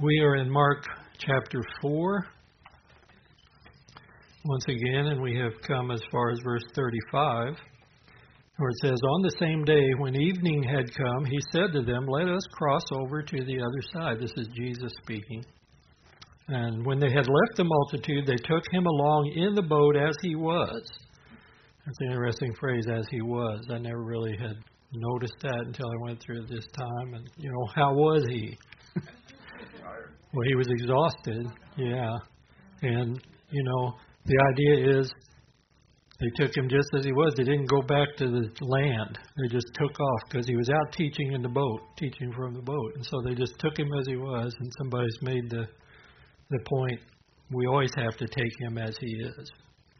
We are in Mark chapter 4 once again, and we have come as far as verse 35, where it says, On the same day, when evening had come, he said to them, Let us cross over to the other side. This is Jesus speaking. And when they had left the multitude, they took him along in the boat as he was. That's an interesting phrase, as he was. I never really had noticed that until I went through this time. And, you know, how was he? Well, he was exhausted, yeah. And, you know, the idea is they took him just as he was. They didn't go back to the land. They just took off because he was out teaching in the boat, teaching from the boat. And so they just took him as he was. And somebody's made the the point we always have to take him as he is.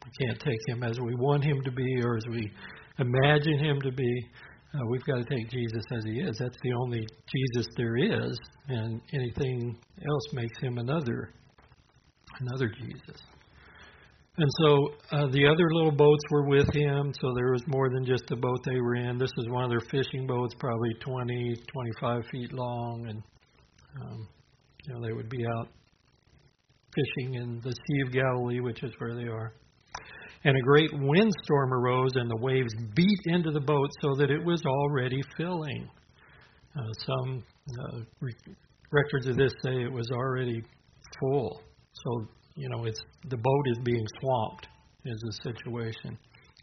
We can't take him as we want him to be or as we imagine him to be. Uh, we've got to take Jesus as he is. That's the only Jesus there is, and anything else makes him another, another Jesus. And so uh, the other little boats were with him, so there was more than just the boat they were in. This is one of their fishing boats, probably 20, 25 feet long, and um, you know they would be out fishing in the Sea of Galilee, which is where they are. And a great windstorm arose, and the waves beat into the boat so that it was already filling. Uh, some uh, re- records of this say it was already full. So, you know, it's the boat is being swamped, is the situation.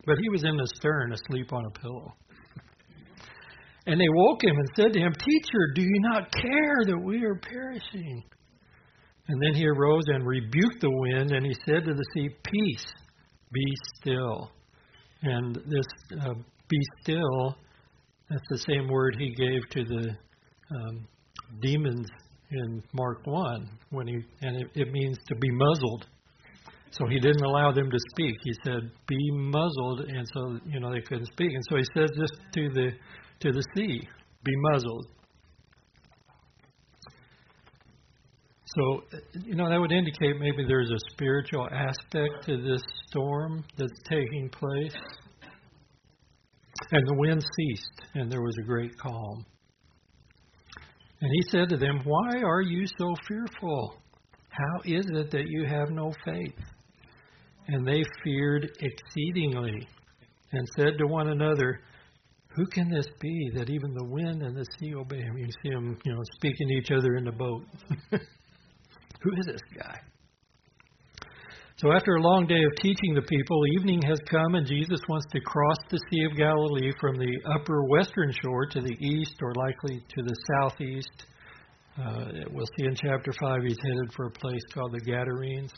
But he was in the stern, asleep on a pillow. And they woke him and said to him, Teacher, do you not care that we are perishing? And then he arose and rebuked the wind, and he said to the sea, Peace, be still. And this uh, be still, that's the same word he gave to the um, demons in Mark 1, when he, and it, it means to be muzzled. So he didn't allow them to speak. He said, "Be muzzled," and so you know they couldn't speak. And so he says this to the to the sea, "Be muzzled." So, you know, that would indicate maybe there's a spiritual aspect to this storm that's taking place. And the wind ceased, and there was a great calm. And he said to them, Why are you so fearful? How is it that you have no faith? And they feared exceedingly, and said to one another, Who can this be that even the wind and the sea obey him? You see them, you know, speaking to each other in the boat. Who is this guy? So, after a long day of teaching the people, evening has come, and Jesus wants to cross the Sea of Galilee from the upper western shore to the east, or likely to the southeast. Uh, we'll see in chapter 5 he's headed for a place called the Gadarenes.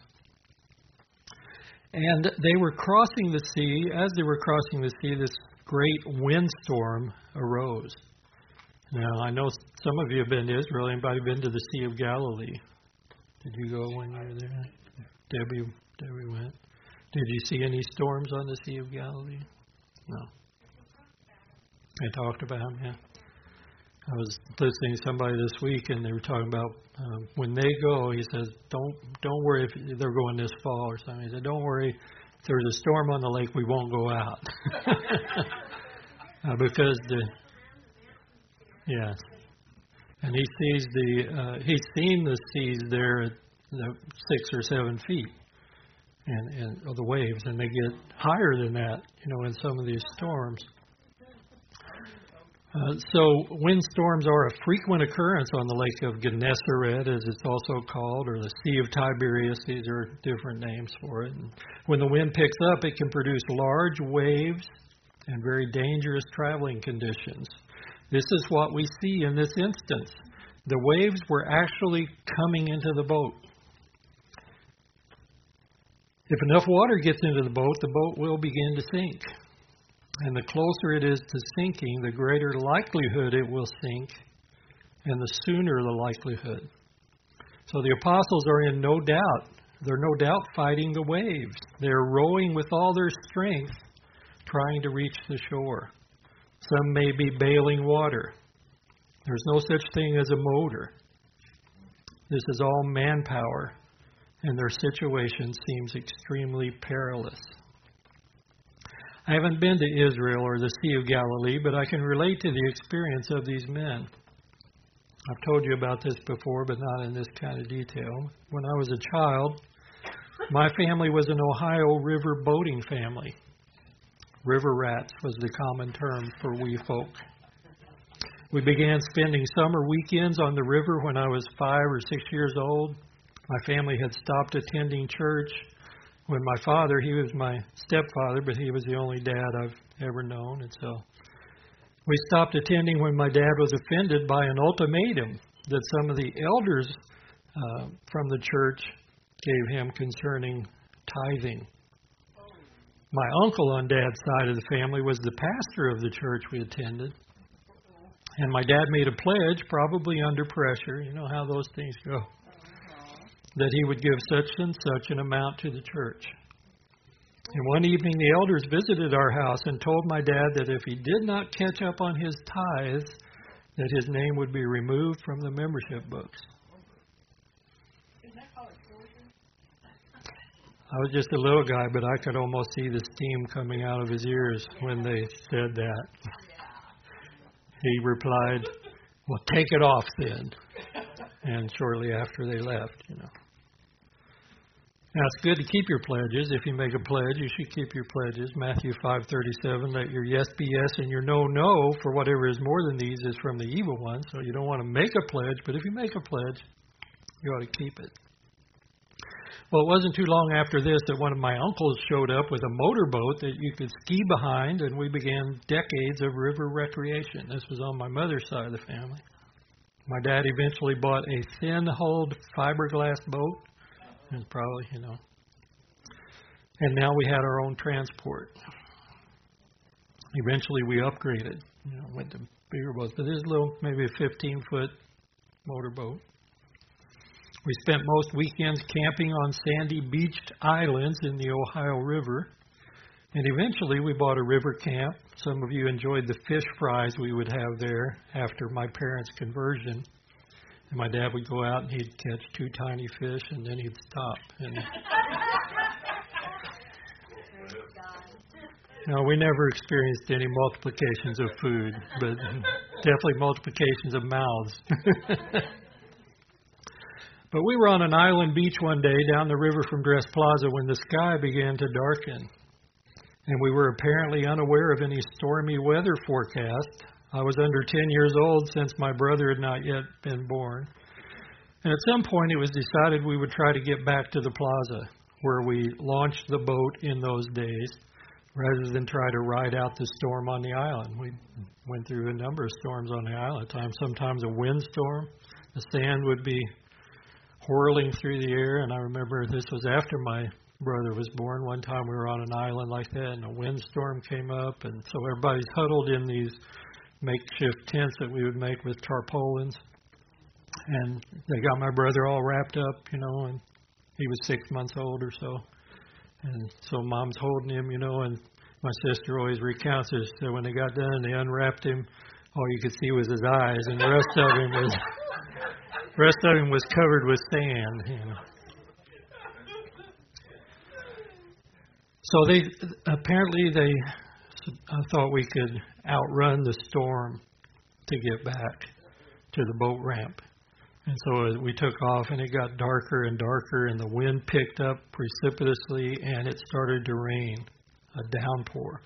And they were crossing the sea. As they were crossing the sea, this great windstorm arose. Now, I know some of you have been to Israel. Anybody been to the Sea of Galilee? Did you go when you were there? Debbie, Debbie went. Did you see any storms on the Sea of Galilee? No. I talked about them, yeah. I was listening to somebody this week, and they were talking about um, when they go. He says, "Don't don't worry if they're going this fall or something." He said, "Don't worry, if there's a storm on the lake, we won't go out uh, because the yes, and he sees the uh, he's seen the seas there at the six or seven feet, and and oh, the waves, and they get higher than that, you know, in some of these storms. Uh, so windstorms are a frequent occurrence on the lake of Gennesaret, as it's also called, or the Sea of Tiberias. These are different names for it. And when the wind picks up, it can produce large waves and very dangerous traveling conditions. This is what we see in this instance. The waves were actually coming into the boat. If enough water gets into the boat, the boat will begin to sink. And the closer it is to sinking, the greater likelihood it will sink, and the sooner the likelihood. So the apostles are in no doubt. They're no doubt fighting the waves. They're rowing with all their strength, trying to reach the shore. Some may be bailing water. There's no such thing as a motor. This is all manpower, and their situation seems extremely perilous. I haven't been to Israel or the Sea of Galilee, but I can relate to the experience of these men. I've told you about this before, but not in this kind of detail. When I was a child, my family was an Ohio River boating family. River rats was the common term for we folk. We began spending summer weekends on the river when I was five or six years old. My family had stopped attending church when my father, he was my stepfather, but he was the only dad I've ever known. And so we stopped attending when my dad was offended by an ultimatum that some of the elders uh, from the church gave him concerning tithing. My uncle on dad's side of the family was the pastor of the church we attended. And my dad made a pledge, probably under pressure, you know how those things go, that he would give such and such an amount to the church. And one evening the elders visited our house and told my dad that if he did not catch up on his tithes, that his name would be removed from the membership books. I was just a little guy, but I could almost see the steam coming out of his ears when they said that. He replied, Well, take it off then. And shortly after they left, you know. Now it's good to keep your pledges. If you make a pledge, you should keep your pledges. Matthew 5:37, let your yes be yes and your no no, for whatever is more than these is from the evil one. So you don't want to make a pledge, but if you make a pledge, you ought to keep it. Well, it wasn't too long after this that one of my uncles showed up with a motorboat that you could ski behind, and we began decades of river recreation. This was on my mother's side of the family. My dad eventually bought a thin hulled fiberglass boat, and probably, you know. And now we had our own transport. Eventually, we upgraded, you know, went to bigger boats. But this little, maybe a 15 foot motorboat. We spent most weekends camping on sandy beached islands in the Ohio River. And eventually we bought a river camp. Some of you enjoyed the fish fries we would have there after my parents' conversion. And my dad would go out and he'd catch two tiny fish and then he'd stop. And no, we never experienced any multiplications of food, but definitely multiplications of mouths. But we were on an island beach one day down the river from Dress Plaza when the sky began to darken. And we were apparently unaware of any stormy weather forecast. I was under 10 years old since my brother had not yet been born. And at some point it was decided we would try to get back to the plaza where we launched the boat in those days rather than try to ride out the storm on the island. We went through a number of storms on the island at times, sometimes a windstorm. The sand would be whirling through the air. And I remember this was after my brother was born. One time we were on an island like that, and a windstorm came up, and so everybody's huddled in these makeshift tents that we would make with tarpaulins. And they got my brother all wrapped up, you know, and he was six months old or so. And so mom's holding him, you know, and my sister always recounts this that when they got done, they unwrapped him. All you could see was his eyes, and the rest of him was rest of him was covered with sand. You know. So they apparently they I thought we could outrun the storm to get back to the boat ramp. And so we took off, and it got darker and darker, and the wind picked up precipitously, and it started to rain, a downpour.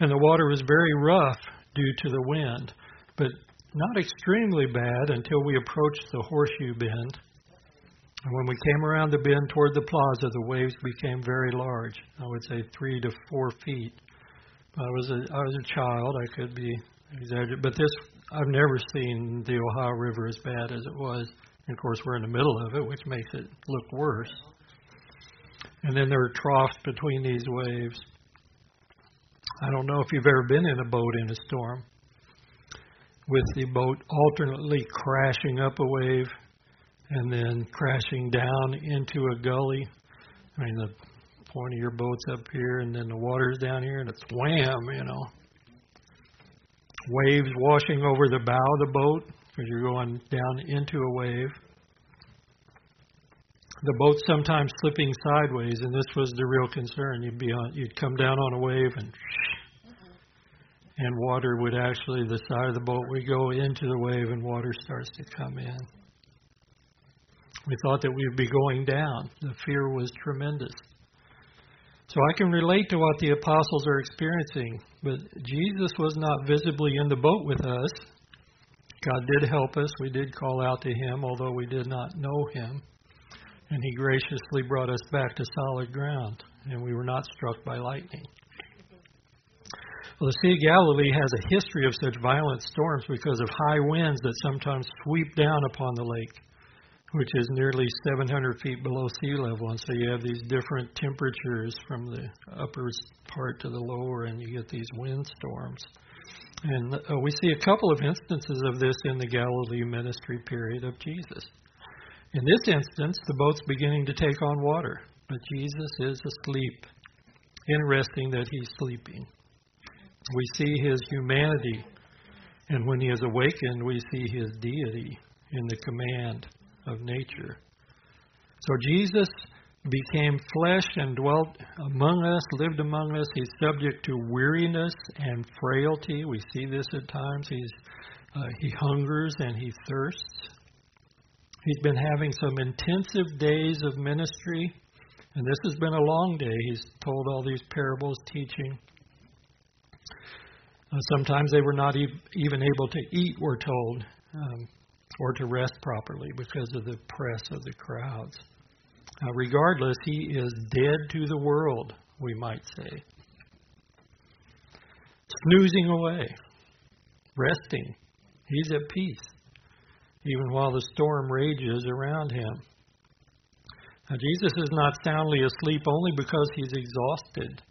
And the water was very rough due to the wind, but not extremely bad until we approached the horseshoe bend. And when we came around the bend toward the plaza, the waves became very large. I would say three to four feet. I was a I was a child. I could be exaggerated, but this I've never seen the Ohio River as bad as it was. And of course, we're in the middle of it, which makes it look worse. And then there are troughs between these waves. I don't know if you've ever been in a boat in a storm with the boat alternately crashing up a wave and then crashing down into a gully. I mean, the point of your boat's up here, and then the water's down here, and it's wham, you know. Waves washing over the bow of the boat because you're going down into a wave. The boat sometimes slipping sideways, and this was the real concern. You'd be on, you'd come down on a wave, and and water would actually, the side of the boat would go into the wave and water starts to come in. We thought that we would be going down. The fear was tremendous. So I can relate to what the apostles are experiencing, but Jesus was not visibly in the boat with us. God did help us. We did call out to Him, although we did not know Him. And He graciously brought us back to solid ground, and we were not struck by lightning. Well, the Sea of Galilee has a history of such violent storms because of high winds that sometimes sweep down upon the lake which is nearly 700 feet below sea level. And so you have these different temperatures from the upper part to the lower, and you get these wind storms. And uh, we see a couple of instances of this in the Galilee ministry period of Jesus. In this instance, the boat's beginning to take on water, but Jesus is asleep. Interesting that he's sleeping. We see his humanity, and when he is awakened, we see his deity in the command of nature. So Jesus became flesh and dwelt among us, lived among us. He's subject to weariness and frailty. We see this at times. He's uh, he hungers and he thirsts. He's been having some intensive days of ministry, and this has been a long day. He's told all these parables, teaching. Uh, sometimes they were not even able to eat, we're told. Um, or to rest properly because of the press of the crowds. Uh, regardless, he is dead to the world, we might say. Snoozing away, resting. He's at peace, even while the storm rages around him. Now, Jesus is not soundly asleep only because he's exhausted.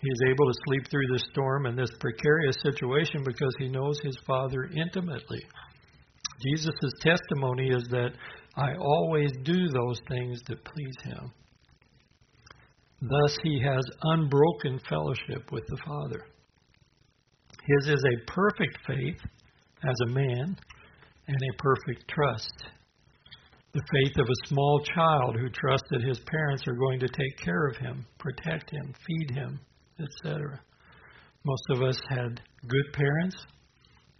He is able to sleep through the storm and this precarious situation because he knows his Father intimately. Jesus' testimony is that I always do those things that please him. Thus, he has unbroken fellowship with the Father. His is a perfect faith as a man and a perfect trust. The faith of a small child who trusts that his parents are going to take care of him, protect him, feed him, etc. Most of us had good parents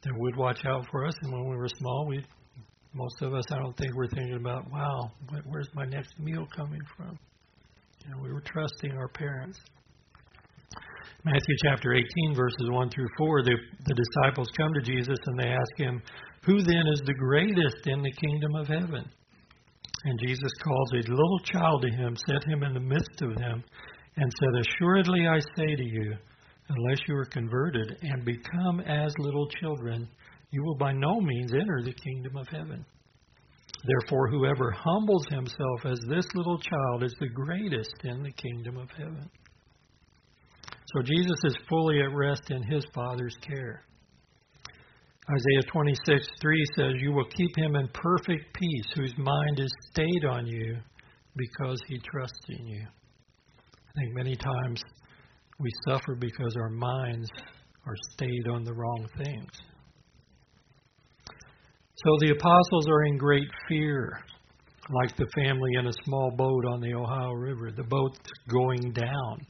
that would watch out for us. And when we were small, we most of us, I don't think we're thinking about, wow, where's my next meal coming from? You know, we were trusting our parents. Matthew chapter 18, verses 1 through 4, the, the disciples come to Jesus and they ask him, Who then is the greatest in the kingdom of heaven? And Jesus calls a little child to him, set him in the midst of them, and said, Assuredly I say to you, unless you are converted and become as little children, you will by no means enter the kingdom of heaven. Therefore, whoever humbles himself as this little child is the greatest in the kingdom of heaven. So Jesus is fully at rest in his Father's care. Isaiah 26, 3 says, You will keep him in perfect peace, whose mind is stayed on you because he trusts in you. I think many times we suffer because our minds are stayed on the wrong things. So the apostles are in great fear, like the family in a small boat on the Ohio River. The boat's going down.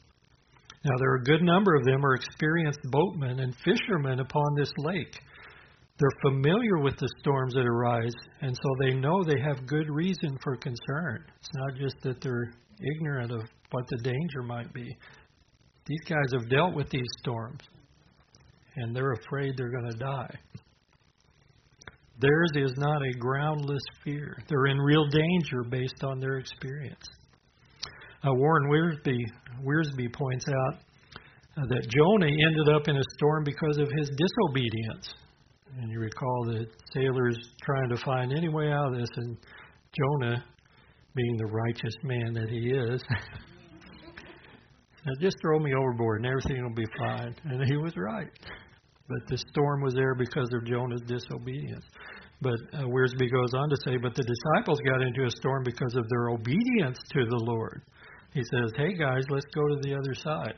Now, there are a good number of them are experienced boatmen and fishermen upon this lake. They're familiar with the storms that arise, and so they know they have good reason for concern. It's not just that they're ignorant of what the danger might be. These guys have dealt with these storms, and they're afraid they're going to die. Theirs is not a groundless fear. They're in real danger based on their experience. Uh, Warren Wiersbe, Wiersbe points out uh, that Jonah ended up in a storm because of his disobedience. And you recall the sailors trying to find any way out of this, and Jonah, being the righteous man that he is, said, Just throw me overboard and everything will be fine. And he was right. But the storm was there because of Jonah's disobedience. But uh, Wiersbe goes on to say, but the disciples got into a storm because of their obedience to the Lord. He says, hey guys, let's go to the other side.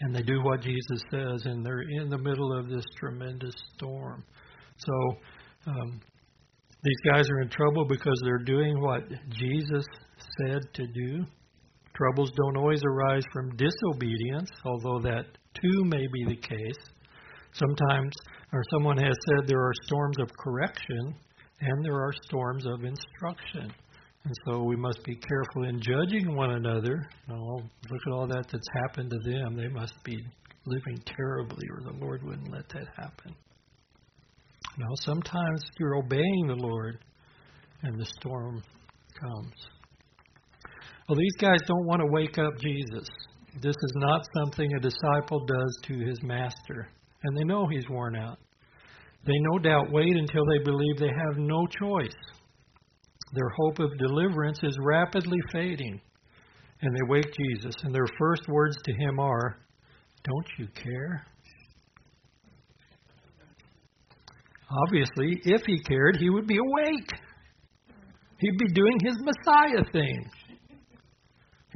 And they do what Jesus says, and they're in the middle of this tremendous storm. So um, these guys are in trouble because they're doing what Jesus said to do. Troubles don't always arise from disobedience, although that too may be the case. Sometimes, or someone has said, there are storms of correction and there are storms of instruction. And so we must be careful in judging one another. Oh, look at all that that's happened to them. They must be living terribly, or the Lord wouldn't let that happen. No, sometimes you're obeying the Lord and the storm comes. Well, these guys don't want to wake up Jesus. This is not something a disciple does to his master. And they know he's worn out. They no doubt wait until they believe they have no choice their hope of deliverance is rapidly fading. And they wake Jesus, and their first words to him are, Don't you care? Obviously, if he cared, he would be awake. He'd be doing his Messiah thing.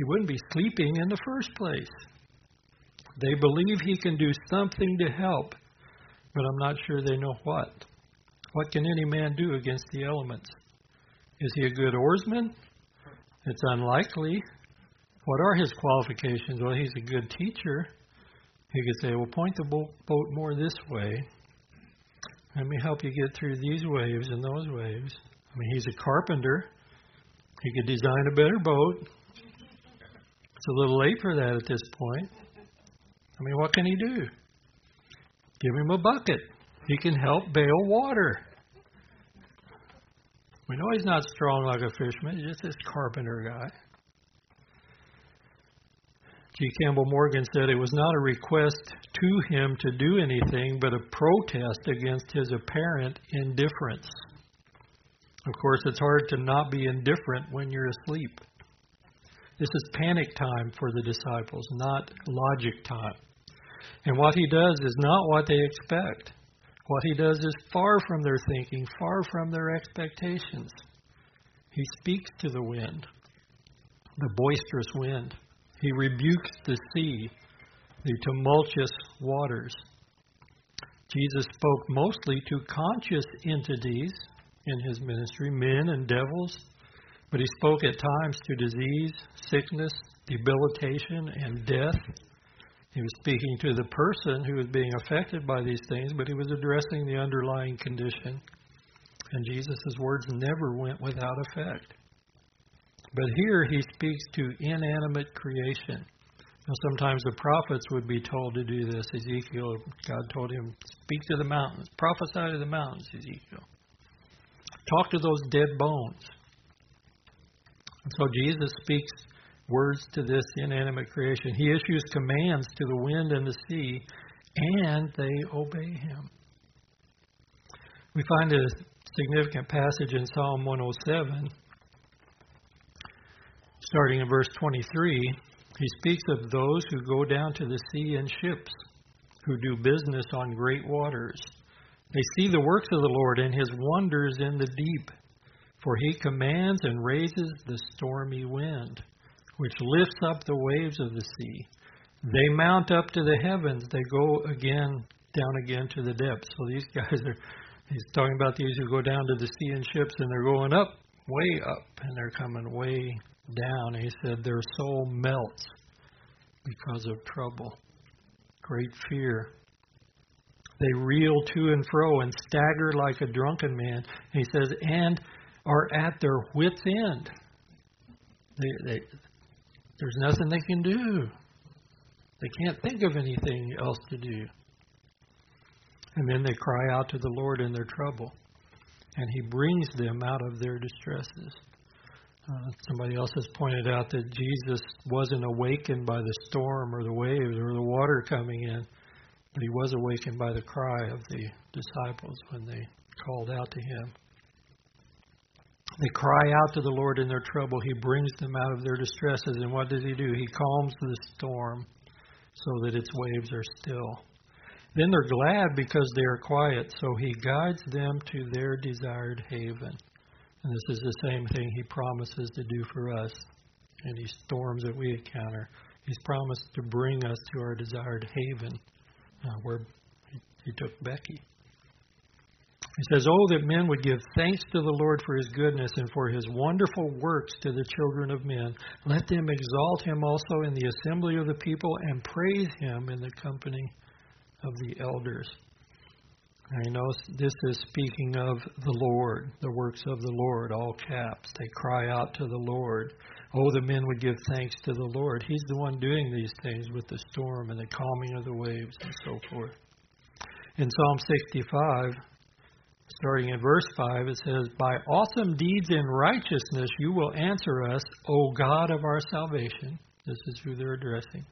He wouldn't be sleeping in the first place. They believe he can do something to help, but I'm not sure they know what. What can any man do against the elements? Is he a good oarsman? It's unlikely. What are his qualifications? Well, he's a good teacher. He could say, well, point the boat more this way. Let me help you get through these waves and those waves. I mean, he's a carpenter. He could design a better boat. It's a little late for that at this point. I mean, what can he do? Give him a bucket. He can help bail water. We know he's not strong like a fisherman, he's just this carpenter guy. G. Campbell Morgan said it was not a request to him to do anything, but a protest against his apparent indifference. Of course, it's hard to not be indifferent when you're asleep. This is panic time for the disciples, not logic time. And what he does is not what they expect. What he does is far from their thinking, far from their expectations. He speaks to the wind, the boisterous wind. He rebukes the sea, the tumultuous waters. Jesus spoke mostly to conscious entities in his ministry, men and devils, but he spoke at times to disease, sickness, debilitation, and death. He was speaking to the person who was being affected by these things, but he was addressing the underlying condition. And Jesus' words never went without effect. But here he speaks to inanimate creation. Now, sometimes the prophets would be told to do this. Ezekiel, God told him, Speak to the mountains, prophesy to the mountains, Ezekiel. Talk to those dead bones. And so Jesus speaks words to this inanimate creation. He issues commands to the wind and the sea, and they obey him. We find a significant passage in Psalm 107, starting in verse 23. He speaks of those who go down to the sea in ships, who do business on great waters. They see the works of the Lord and his wonders in the deep, for he commands and raises the stormy wind which lifts up the waves of the sea. They mount up to the heavens, they go again down again to the depths. So these guys are he's talking about these who go down to the sea in ships and they're going up, way up, and they're coming way down. he said their soul melts because of trouble. Great fear. They reel to and fro and stagger like a drunken man. He says, and are at their wits' end. They, they, there's nothing they can do. They can't think of anything else to do. And then they cry out to the Lord in their trouble, and He brings them out of their distresses. Uh, somebody else has pointed out that Jesus wasn't awakened by the storm or the waves or the water coming in, but he was awakened by the cry of the disciples when they called out to him. They cry out to the Lord in their trouble. He brings them out of their distresses. And what does He do? He calms the storm so that its waves are still. Then they're glad because they are quiet, so He guides them to their desired haven. And this is the same thing He promises to do for us in these storms that we encounter. He's promised to bring us to our desired haven uh, where he, he took Becky. He says, Oh, that men would give thanks to the Lord for his goodness and for his wonderful works to the children of men. Let them exalt him also in the assembly of the people and praise him in the company of the elders. I know this is speaking of the Lord, the works of the Lord, all caps. They cry out to the Lord. Oh, the men would give thanks to the Lord. He's the one doing these things with the storm and the calming of the waves and so forth. In Psalm 65, starting in verse 5, it says, By awesome deeds in righteousness you will answer us, O God of our salvation. This is who they're addressing.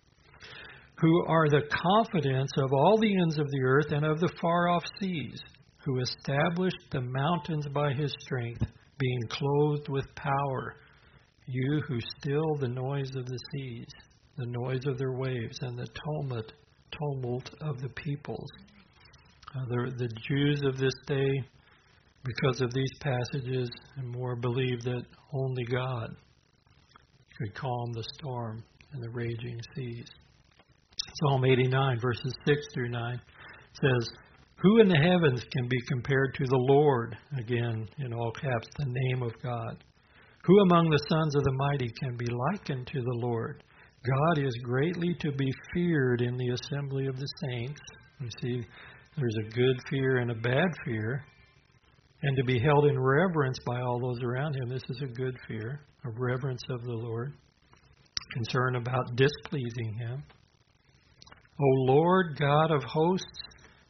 Who are the confidence of all the ends of the earth and of the far off seas, who established the mountains by his strength, being clothed with power. You who still the noise of the seas, the noise of their waves, and the tumult, tumult of the peoples. Uh, the, the Jews of this day, because of these passages and more, believe that only God could calm the storm and the raging seas. Psalm 89, verses 6 through 9 says, Who in the heavens can be compared to the Lord? Again, in all caps, the name of God. Who among the sons of the mighty can be likened to the Lord? God is greatly to be feared in the assembly of the saints. You see, there's a good fear and a bad fear. And to be held in reverence by all those around him, this is a good fear, a reverence of the Lord, concern about displeasing him. O Lord God of hosts,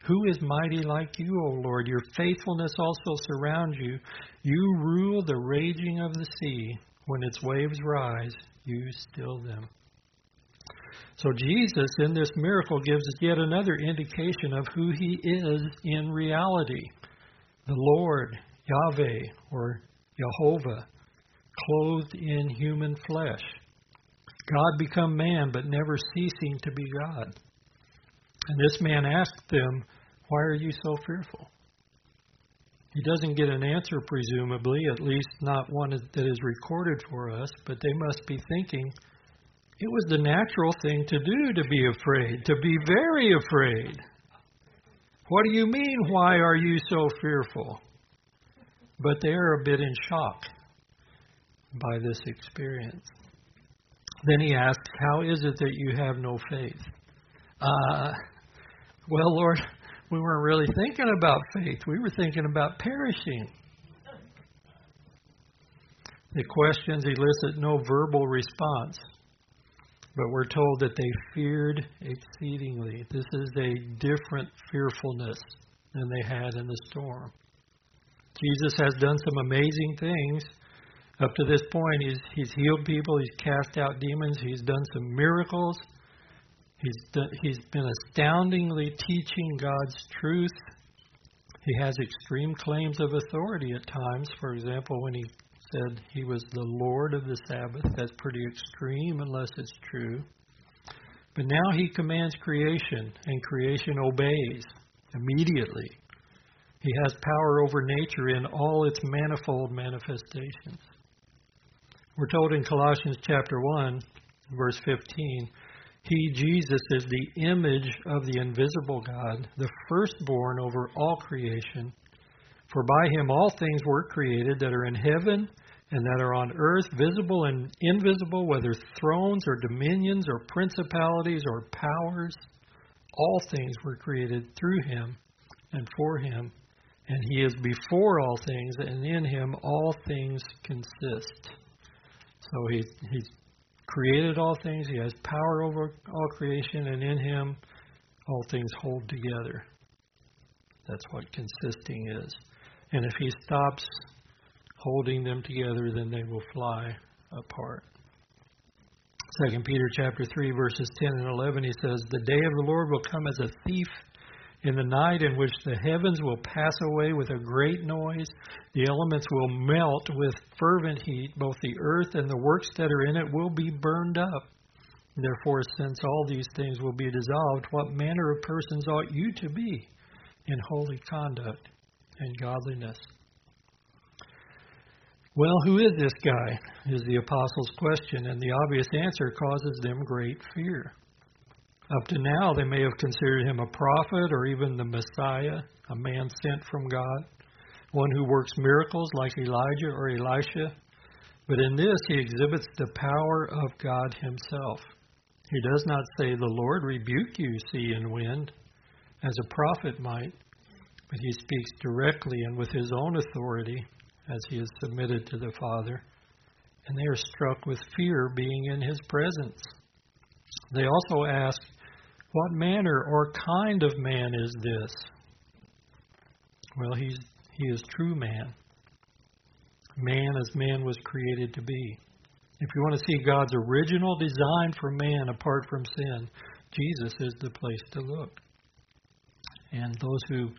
who is mighty like you, O Lord? Your faithfulness also surrounds you. You rule the raging of the sea. When its waves rise, you still them. So Jesus, in this miracle, gives us yet another indication of who he is in reality. The Lord, Yahweh, or Jehovah, clothed in human flesh. God become man, but never ceasing to be God. And this man asked them, Why are you so fearful? He doesn't get an answer, presumably, at least not one that is recorded for us, but they must be thinking, it was the natural thing to do to be afraid, to be very afraid. What do you mean, why are you so fearful? But they are a bit in shock by this experience. Then he asks, How is it that you have no faith? Uh, well, Lord, we weren't really thinking about faith. We were thinking about perishing. The questions elicit no verbal response. But we're told that they feared exceedingly. This is a different fearfulness than they had in the storm. Jesus has done some amazing things. Up to this point, he's, he's healed people, he's cast out demons, he's done some miracles. He's, done, he's been astoundingly teaching God's truth. He has extreme claims of authority at times. For example, when he said he was the Lord of the Sabbath. That's pretty extreme unless it's true. But now he commands creation, and creation obeys immediately. He has power over nature in all its manifold manifestations. We're told in Colossians chapter 1, verse 15, He, Jesus, is the image of the invisible God, the firstborn over all creation. For by him all things were created that are in heaven and that are on earth, visible and invisible, whether thrones or dominions or principalities or powers. All things were created through him and for him. And he is before all things, and in him all things consist. So he, he's created all things, he has power over all creation, and in him all things hold together. That's what consisting is. And if he stops holding them together, then they will fly apart. Second Peter chapter three verses ten and eleven he says, The day of the Lord will come as a thief in the night in which the heavens will pass away with a great noise, the elements will melt with fervent heat, both the earth and the works that are in it will be burned up. Therefore, since all these things will be dissolved, what manner of persons ought you to be in holy conduct? And godliness. Well, who is this guy? Is the apostles' question, and the obvious answer causes them great fear. Up to now, they may have considered him a prophet or even the Messiah, a man sent from God, one who works miracles like Elijah or Elisha. But in this, he exhibits the power of God himself. He does not say, The Lord rebuke you, sea and wind, as a prophet might, but he speaks directly and with his own authority as he is submitted to the Father, and they are struck with fear being in his presence. They also ask, What manner or kind of man is this? Well, he's, he is true man. Man as man was created to be. If you want to see God's original design for man apart from sin, Jesus is the place to look. And those who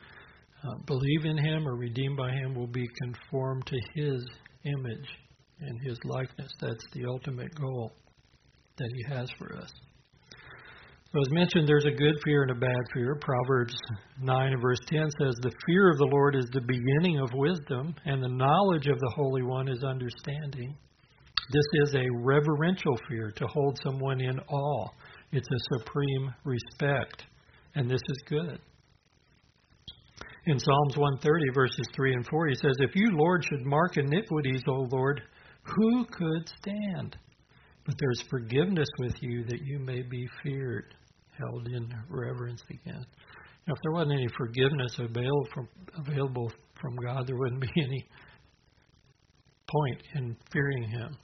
uh, believe in him or redeemed by him will be conformed to his image and his likeness. That's the ultimate goal that he has for us. So, as mentioned, there's a good fear and a bad fear. Proverbs 9 and verse 10 says, The fear of the Lord is the beginning of wisdom, and the knowledge of the Holy One is understanding. This is a reverential fear to hold someone in awe. It's a supreme respect, and this is good. In Psalms 130, verses 3 and 4, he says, If you, Lord, should mark iniquities, O Lord, who could stand? But there's forgiveness with you that you may be feared, held in reverence again. Now, if there wasn't any forgiveness available from, available from God, there wouldn't be any point in fearing Him.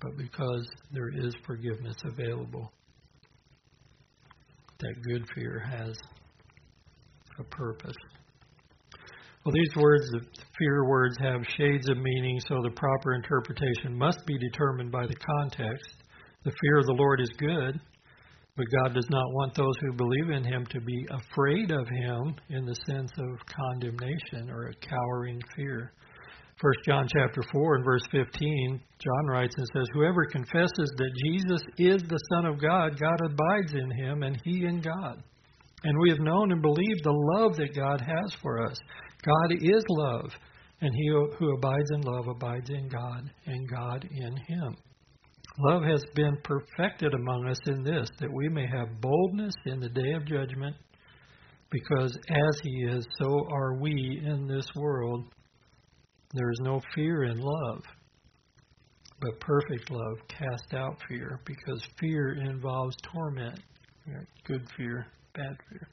But because there is forgiveness available, that good fear has a purpose. Well, these words, the fear words, have shades of meaning, so the proper interpretation must be determined by the context. The fear of the Lord is good, but God does not want those who believe in Him to be afraid of Him in the sense of condemnation or a cowering fear. 1 John chapter 4 and verse 15, John writes and says, Whoever confesses that Jesus is the Son of God, God abides in him and he in God. And we have known and believed the love that God has for us. God is love, and he who abides in love abides in God, and God in him. Love has been perfected among us in this, that we may have boldness in the day of judgment, because as he is, so are we in this world. There is no fear in love, but perfect love casts out fear, because fear involves torment. Good fear, bad fear.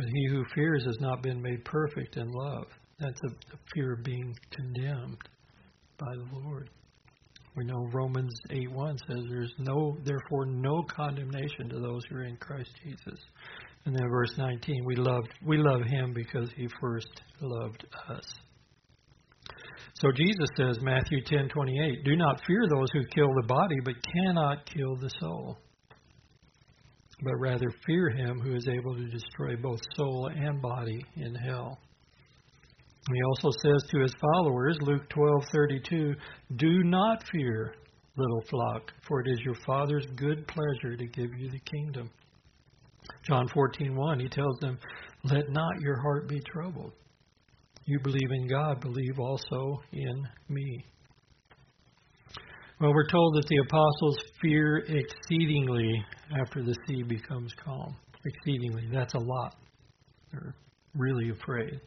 But he who fears has not been made perfect in love. That's a, a fear of being condemned by the Lord. We know Romans 8:1 says there's no therefore no condemnation to those who are in Christ Jesus. And then verse 19, we love we love him because he first loved us. So Jesus says Matthew 10:28, do not fear those who kill the body but cannot kill the soul but rather fear him who is able to destroy both soul and body in hell. He also says to his followers, Luke 12:32, "Do not fear, little flock, for it is your Father's good pleasure to give you the kingdom." John 14:1, he tells them, "Let not your heart be troubled. You believe in God, believe also in me." Well, we're told that the apostles fear exceedingly after the sea becomes calm. Exceedingly. That's a lot. They're really afraid.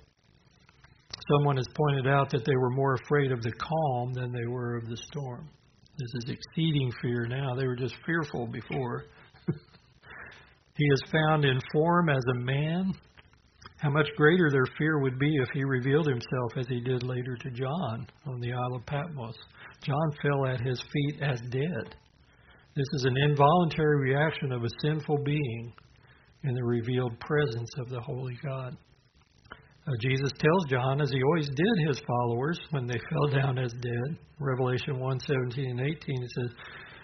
Someone has pointed out that they were more afraid of the calm than they were of the storm. This is exceeding fear now. They were just fearful before. he is found in form as a man. How much greater their fear would be if he revealed himself as he did later to John on the Isle of Patmos. John fell at his feet as dead. This is an involuntary reaction of a sinful being in the revealed presence of the Holy God. Uh, Jesus tells John, as he always did his followers when they fell down as dead, Revelation 1 17 and 18, he says,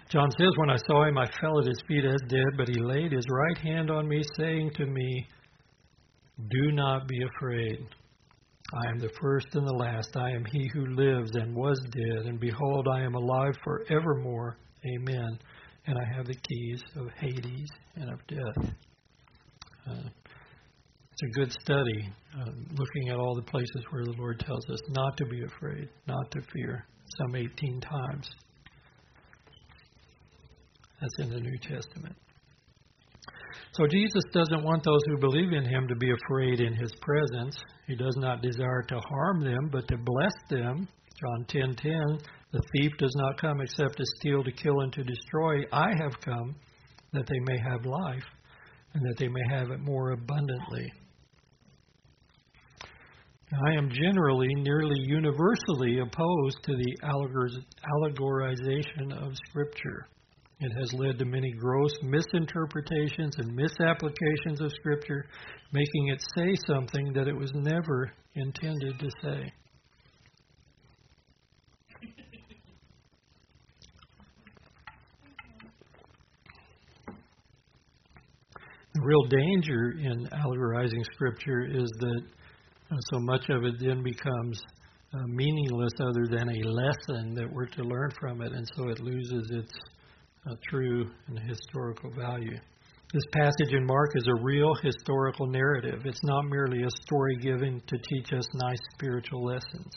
John says, When I saw him, I fell at his feet as dead, but he laid his right hand on me, saying to me, Do not be afraid. I am the first and the last. I am he who lives and was dead, and behold, I am alive forevermore. Amen. And I have the keys of Hades and of death. Uh, it's a good study, uh, looking at all the places where the Lord tells us not to be afraid, not to fear, some 18 times. That's in the New Testament. So Jesus doesn't want those who believe in him to be afraid in his presence. He does not desire to harm them, but to bless them. John 10:10, 10, 10, the thief does not come except to steal, to kill and to destroy. I have come that they may have life and that they may have it more abundantly. I am generally, nearly universally opposed to the allegorization of Scripture. It has led to many gross misinterpretations and misapplications of Scripture, making it say something that it was never intended to say. The real danger in allegorizing Scripture is that uh, so much of it then becomes uh, meaningless other than a lesson that we're to learn from it, and so it loses its uh, true and historical value. This passage in Mark is a real historical narrative. It's not merely a story given to teach us nice spiritual lessons.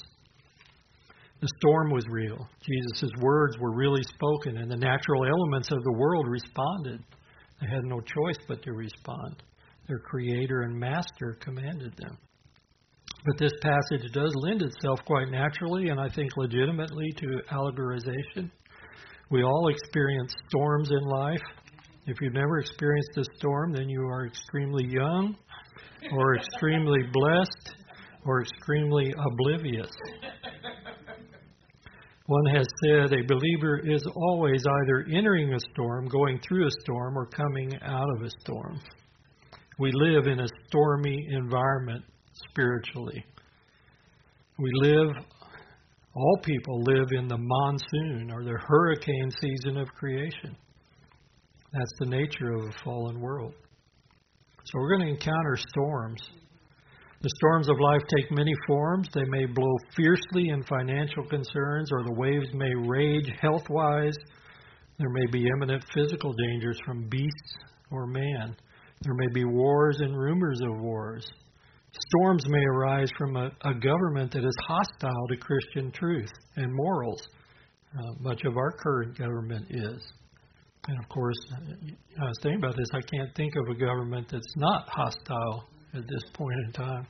The storm was real. Jesus' words were really spoken, and the natural elements of the world responded. They had no choice but to respond. Their Creator and Master commanded them. But this passage does lend itself quite naturally and I think legitimately to allegorization. We all experience storms in life. If you've never experienced a storm, then you are extremely young, or extremely blessed, or extremely oblivious. One has said a believer is always either entering a storm, going through a storm, or coming out of a storm. We live in a stormy environment spiritually. We live, all people live in the monsoon or the hurricane season of creation. That's the nature of a fallen world. So we're going to encounter storms. The storms of life take many forms. They may blow fiercely in financial concerns, or the waves may rage health wise. There may be imminent physical dangers from beasts or man. There may be wars and rumors of wars. Storms may arise from a, a government that is hostile to Christian truth and morals. Uh, much of our current government is. And of course, I was thinking about this, I can't think of a government that's not hostile at this point in time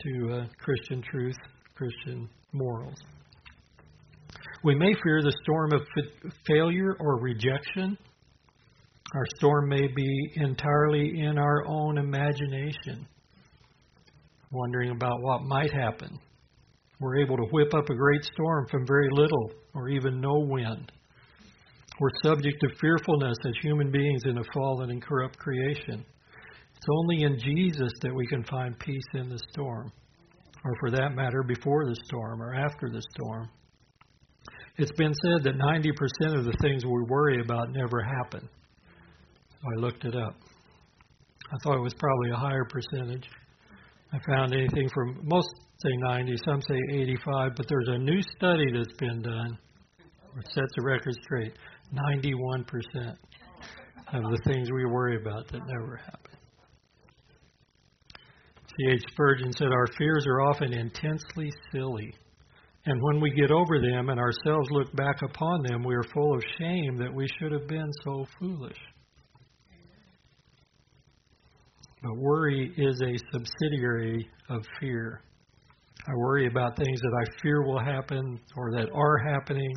to uh, Christian truth, Christian morals. We may fear the storm of fa- failure or rejection. Our storm may be entirely in our own imagination, wondering about what might happen. We're able to whip up a great storm from very little or even no wind. We're subject to fearfulness as human beings in a fallen and corrupt creation. It's only in Jesus that we can find peace in the storm, or for that matter, before the storm or after the storm. It's been said that 90% of the things we worry about never happen. So I looked it up. I thought it was probably a higher percentage. I found anything from most say 90, some say 85, but there's a new study that's been done which sets the record straight. 91% of the things we worry about that never happen. C.H. Spurgeon said, Our fears are often intensely silly. And when we get over them and ourselves look back upon them, we are full of shame that we should have been so foolish. But worry is a subsidiary of fear. I worry about things that I fear will happen or that are happening,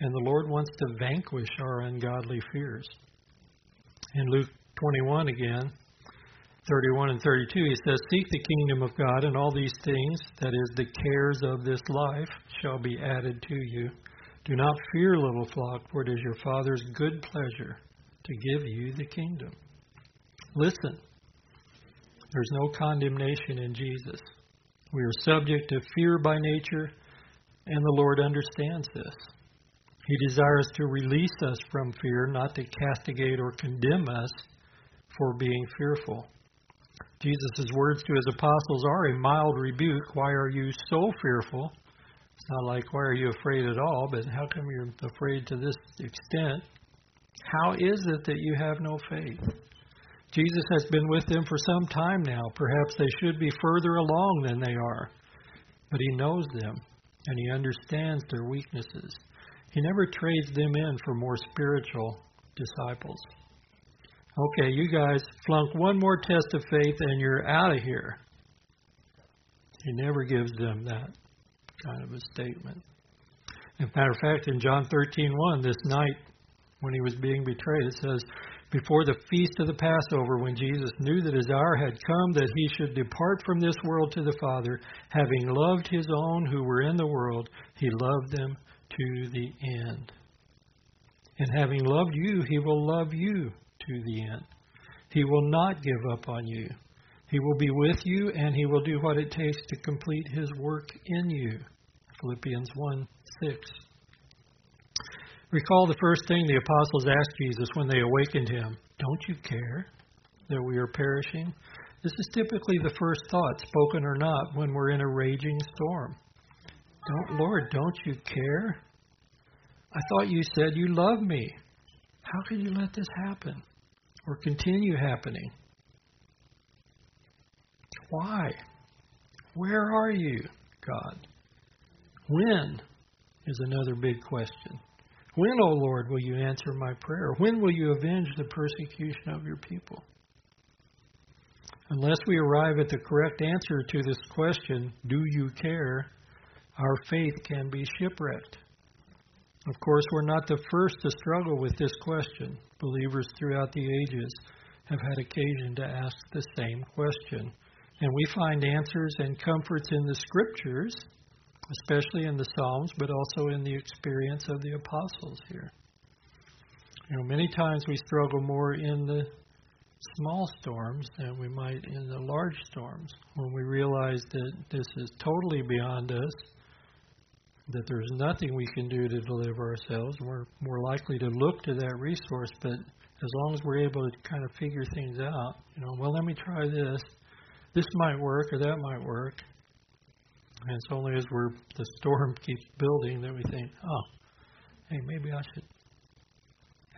and the Lord wants to vanquish our ungodly fears. In Luke 21 again, 31 and 32, he says, Seek the kingdom of God, and all these things, that is, the cares of this life, shall be added to you. Do not fear, little flock, for it is your Father's good pleasure to give you the kingdom. Listen, there's no condemnation in Jesus. We are subject to fear by nature, and the Lord understands this. He desires to release us from fear, not to castigate or condemn us for being fearful. Jesus' words to his apostles are a mild rebuke. Why are you so fearful? It's not like, why are you afraid at all, but how come you're afraid to this extent? How is it that you have no faith? Jesus has been with them for some time now. Perhaps they should be further along than they are. But He knows them, and He understands their weaknesses. He never trades them in for more spiritual disciples. Okay, you guys flunk one more test of faith and you're out of here. He never gives them that kind of a statement. As a matter of fact, in John 13:1, this night when he was being betrayed, it says, before the feast of the Passover, when Jesus knew that his hour had come that he should depart from this world to the Father, having loved his own who were in the world, he loved them to the end. And having loved you, he will love you to the end. He will not give up on you. He will be with you, and he will do what it takes to complete his work in you. Philippians 1 6. Recall the first thing the apostles asked Jesus when they awakened him Don't you care that we are perishing? This is typically the first thought, spoken or not, when we're in a raging storm. Don't, Lord, don't you care? I thought you said you love me. How could you let this happen or continue happening? Why? Where are you, God? When is another big question. When, O Lord, will you answer my prayer? When will you avenge the persecution of your people? Unless we arrive at the correct answer to this question, do you care? Our faith can be shipwrecked. Of course, we're not the first to struggle with this question. Believers throughout the ages have had occasion to ask the same question. And we find answers and comforts in the scriptures, especially in the Psalms, but also in the experience of the apostles here. You know, many times we struggle more in the small storms than we might in the large storms when we realize that this is totally beyond us that there's nothing we can do to deliver ourselves. We're more likely to look to that resource, but as long as we're able to kind of figure things out, you know, well, let me try this. This might work or that might work. And it's only as we're the storm keeps building that we think, oh, hey, maybe I should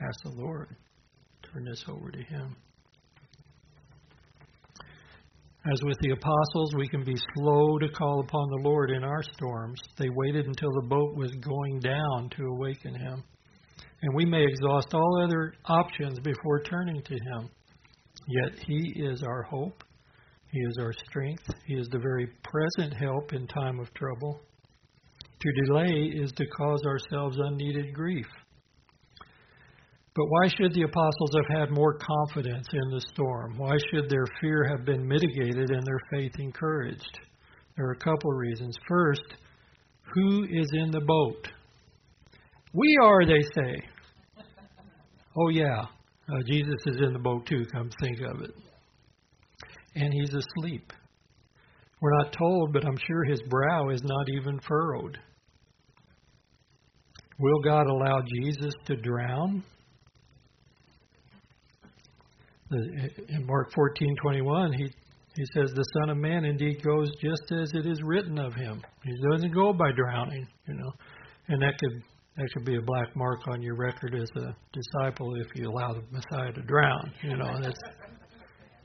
ask the Lord, to turn this over to Him. As with the apostles, we can be slow to call upon the Lord in our storms. They waited until the boat was going down to awaken him. And we may exhaust all other options before turning to him. Yet he is our hope, he is our strength, he is the very present help in time of trouble. To delay is to cause ourselves unneeded grief. But why should the apostles have had more confidence in the storm? Why should their fear have been mitigated and their faith encouraged? There are a couple of reasons. First, who is in the boat? We are, they say. Oh, yeah, uh, Jesus is in the boat too, come think of it. And he's asleep. We're not told, but I'm sure his brow is not even furrowed. Will God allow Jesus to drown? in Mark 14:21, he he says the Son of Man indeed goes just as it is written of him. He doesn't go by drowning, you know, and that could that could be a black mark on your record as a disciple if you allow the Messiah to drown. You know, that's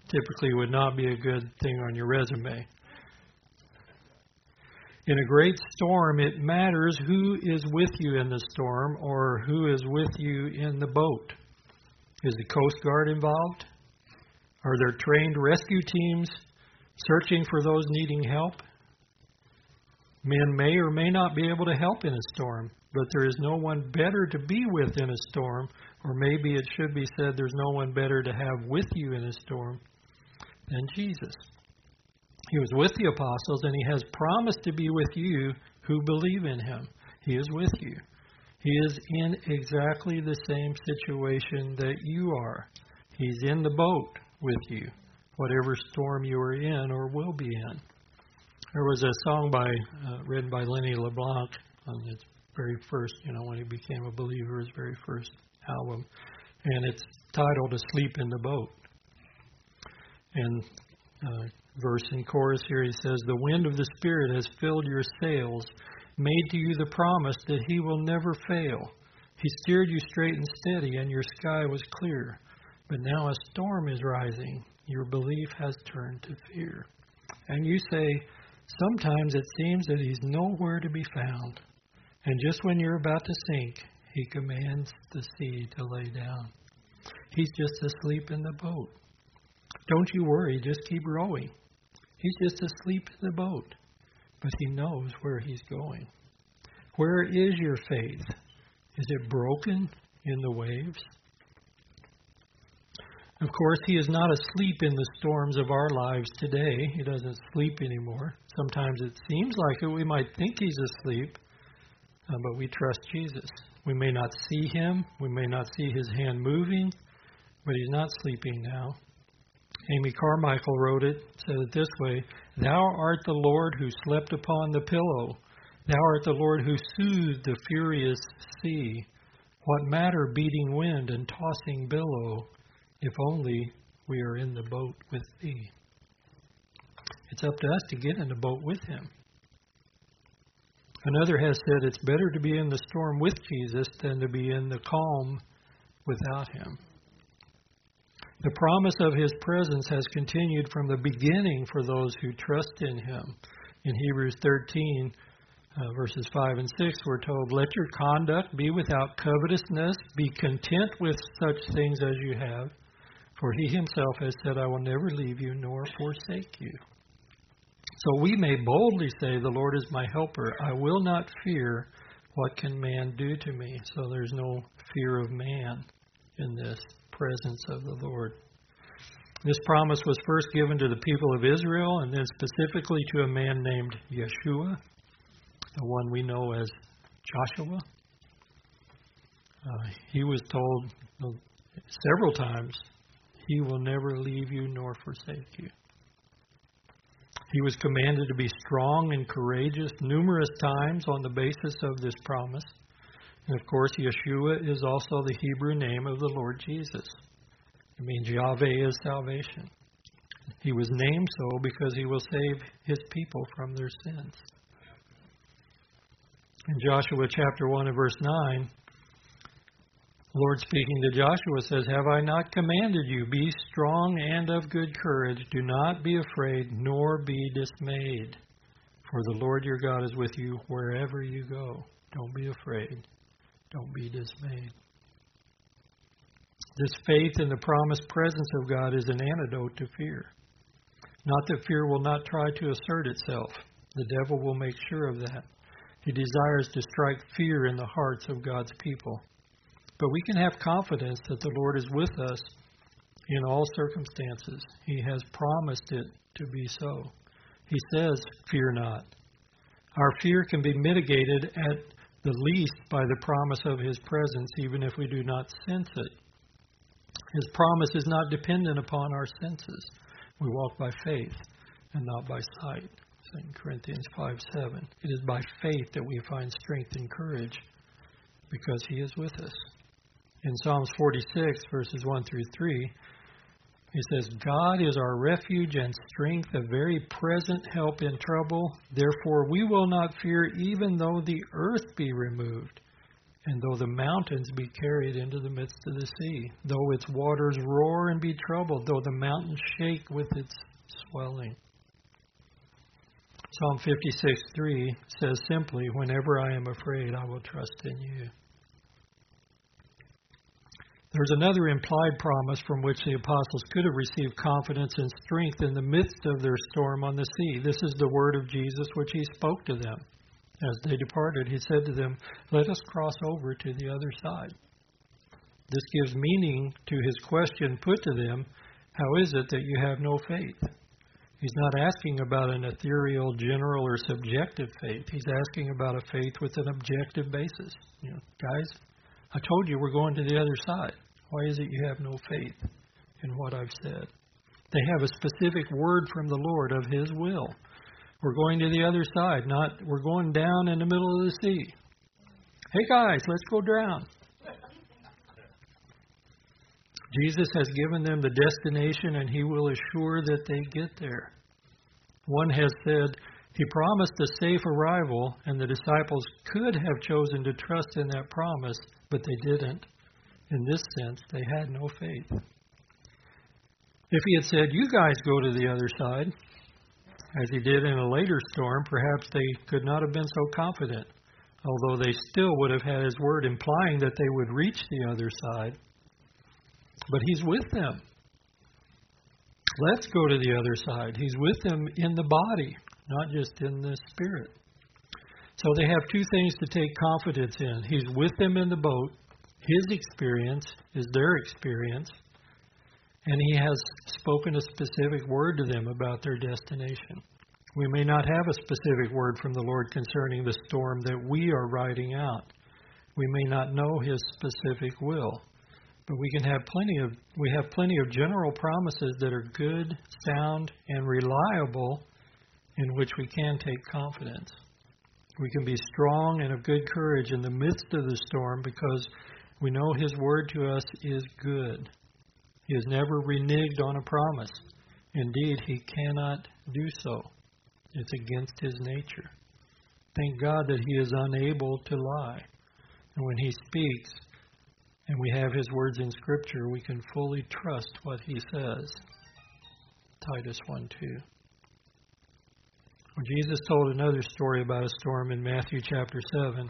typically would not be a good thing on your resume. In a great storm, it matters who is with you in the storm or who is with you in the boat. Is the Coast Guard involved? Are there trained rescue teams searching for those needing help? Men may or may not be able to help in a storm, but there is no one better to be with in a storm, or maybe it should be said there's no one better to have with you in a storm than Jesus. He was with the apostles, and he has promised to be with you who believe in him. He is with you. He is in exactly the same situation that you are. He's in the boat with you, whatever storm you are in or will be in. There was a song by uh, written by Lenny LeBlanc on his very first, you know, when he became a believer, his very first album, and it's titled "Asleep in the Boat." And uh, verse and chorus here, he says, "The wind of the Spirit has filled your sails, made to you the promise that He will never fail. He steered you straight and steady, and your sky was clear. But now a storm is rising. Your belief has turned to fear. And you say, Sometimes it seems that he's nowhere to be found. And just when you're about to sink, he commands the sea to lay down. He's just asleep in the boat. Don't you worry, just keep rowing. He's just asleep in the boat, but he knows where he's going. Where is your faith? Is it broken in the waves? Of course, He is not asleep in the storms of our lives today. He doesn't sleep anymore. Sometimes it seems like it. We might think He's asleep, uh, but we trust Jesus. We may not see Him, we may not see His hand moving, but He's not sleeping now. Amy Carmichael wrote it, said it this way Thou art the Lord who slept upon the pillow. Thou art the Lord who soothed the furious sea. What matter beating wind and tossing billow, if only we are in the boat with thee? It's up to us to get in the boat with him. Another has said it's better to be in the storm with Jesus than to be in the calm without him. The promise of his presence has continued from the beginning for those who trust in him. In Hebrews 13, uh, verses 5 and 6, we're told, Let your conduct be without covetousness, be content with such things as you have, for he himself has said, I will never leave you nor forsake you. So we may boldly say, The Lord is my helper. I will not fear what can man do to me. So there's no fear of man in this presence of the Lord. This promise was first given to the people of Israel and then specifically to a man named Yeshua, the one we know as Joshua. Uh, he was told several times, He will never leave you nor forsake you. He was commanded to be strong and courageous numerous times on the basis of this promise. And of course, Yeshua is also the Hebrew name of the Lord Jesus. It means Yahweh is salvation. He was named so because he will save his people from their sins. In Joshua chapter 1 and verse 9, Lord speaking to Joshua says, Have I not commanded you, be strong and of good courage, do not be afraid, nor be dismayed. For the Lord your God is with you wherever you go. Don't be afraid. Don't be dismayed. This faith in the promised presence of God is an antidote to fear. Not that fear will not try to assert itself. The devil will make sure of that. He desires to strike fear in the hearts of God's people. But we can have confidence that the Lord is with us in all circumstances. He has promised it to be so. He says, Fear not. Our fear can be mitigated at the least by the promise of His presence, even if we do not sense it. His promise is not dependent upon our senses. We walk by faith and not by sight. 2 Corinthians 5 7. It is by faith that we find strength and courage because He is with us. In Psalms 46, verses 1 through 3, he says, God is our refuge and strength, a very present help in trouble. Therefore, we will not fear, even though the earth be removed, and though the mountains be carried into the midst of the sea, though its waters roar and be troubled, though the mountains shake with its swelling. Psalm 56 3 says simply, Whenever I am afraid, I will trust in you. There's another implied promise from which the apostles could have received confidence and strength in the midst of their storm on the sea. This is the word of Jesus which he spoke to them. As they departed, he said to them, Let us cross over to the other side. This gives meaning to his question put to them How is it that you have no faith? He's not asking about an ethereal, general, or subjective faith. He's asking about a faith with an objective basis. You know, guys, I told you we're going to the other side. Why is it you have no faith in what I've said? They have a specific word from the Lord of His will. We're going to the other side, not we're going down in the middle of the sea. Hey guys, let's go drown. Jesus has given them the destination and he will assure that they get there. One has said, He promised a safe arrival, and the disciples could have chosen to trust in that promise, but they didn't. In this sense, they had no faith. If he had said, You guys go to the other side, as he did in a later storm, perhaps they could not have been so confident, although they still would have had his word implying that they would reach the other side. But he's with them. Let's go to the other side. He's with them in the body, not just in the spirit. So they have two things to take confidence in. He's with them in the boat, his experience is their experience. and He has spoken a specific word to them about their destination. We may not have a specific word from the Lord concerning the storm that we are riding out. We may not know His specific will, but we can have plenty of we have plenty of general promises that are good, sound, and reliable, in which we can take confidence. We can be strong and of good courage in the midst of the storm because we know His word to us is good. He has never reneged on a promise. Indeed, He cannot do so. It's against His nature. Thank God that He is unable to lie. And when He speaks, and we have His words in Scripture, we can fully trust what He says. Titus 1 2. Well, Jesus told another story about a storm in Matthew chapter 7.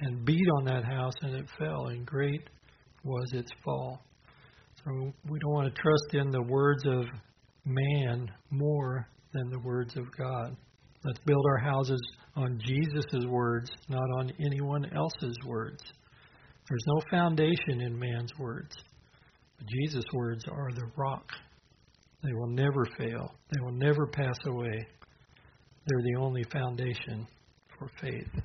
and beat on that house, and it fell, and great was its fall. So we don't want to trust in the words of man more than the words of God. Let's build our houses on Jesus' words, not on anyone else's words. There's no foundation in man's words. But Jesus' words are the rock. They will never fail, they will never pass away. They're the only foundation for faith.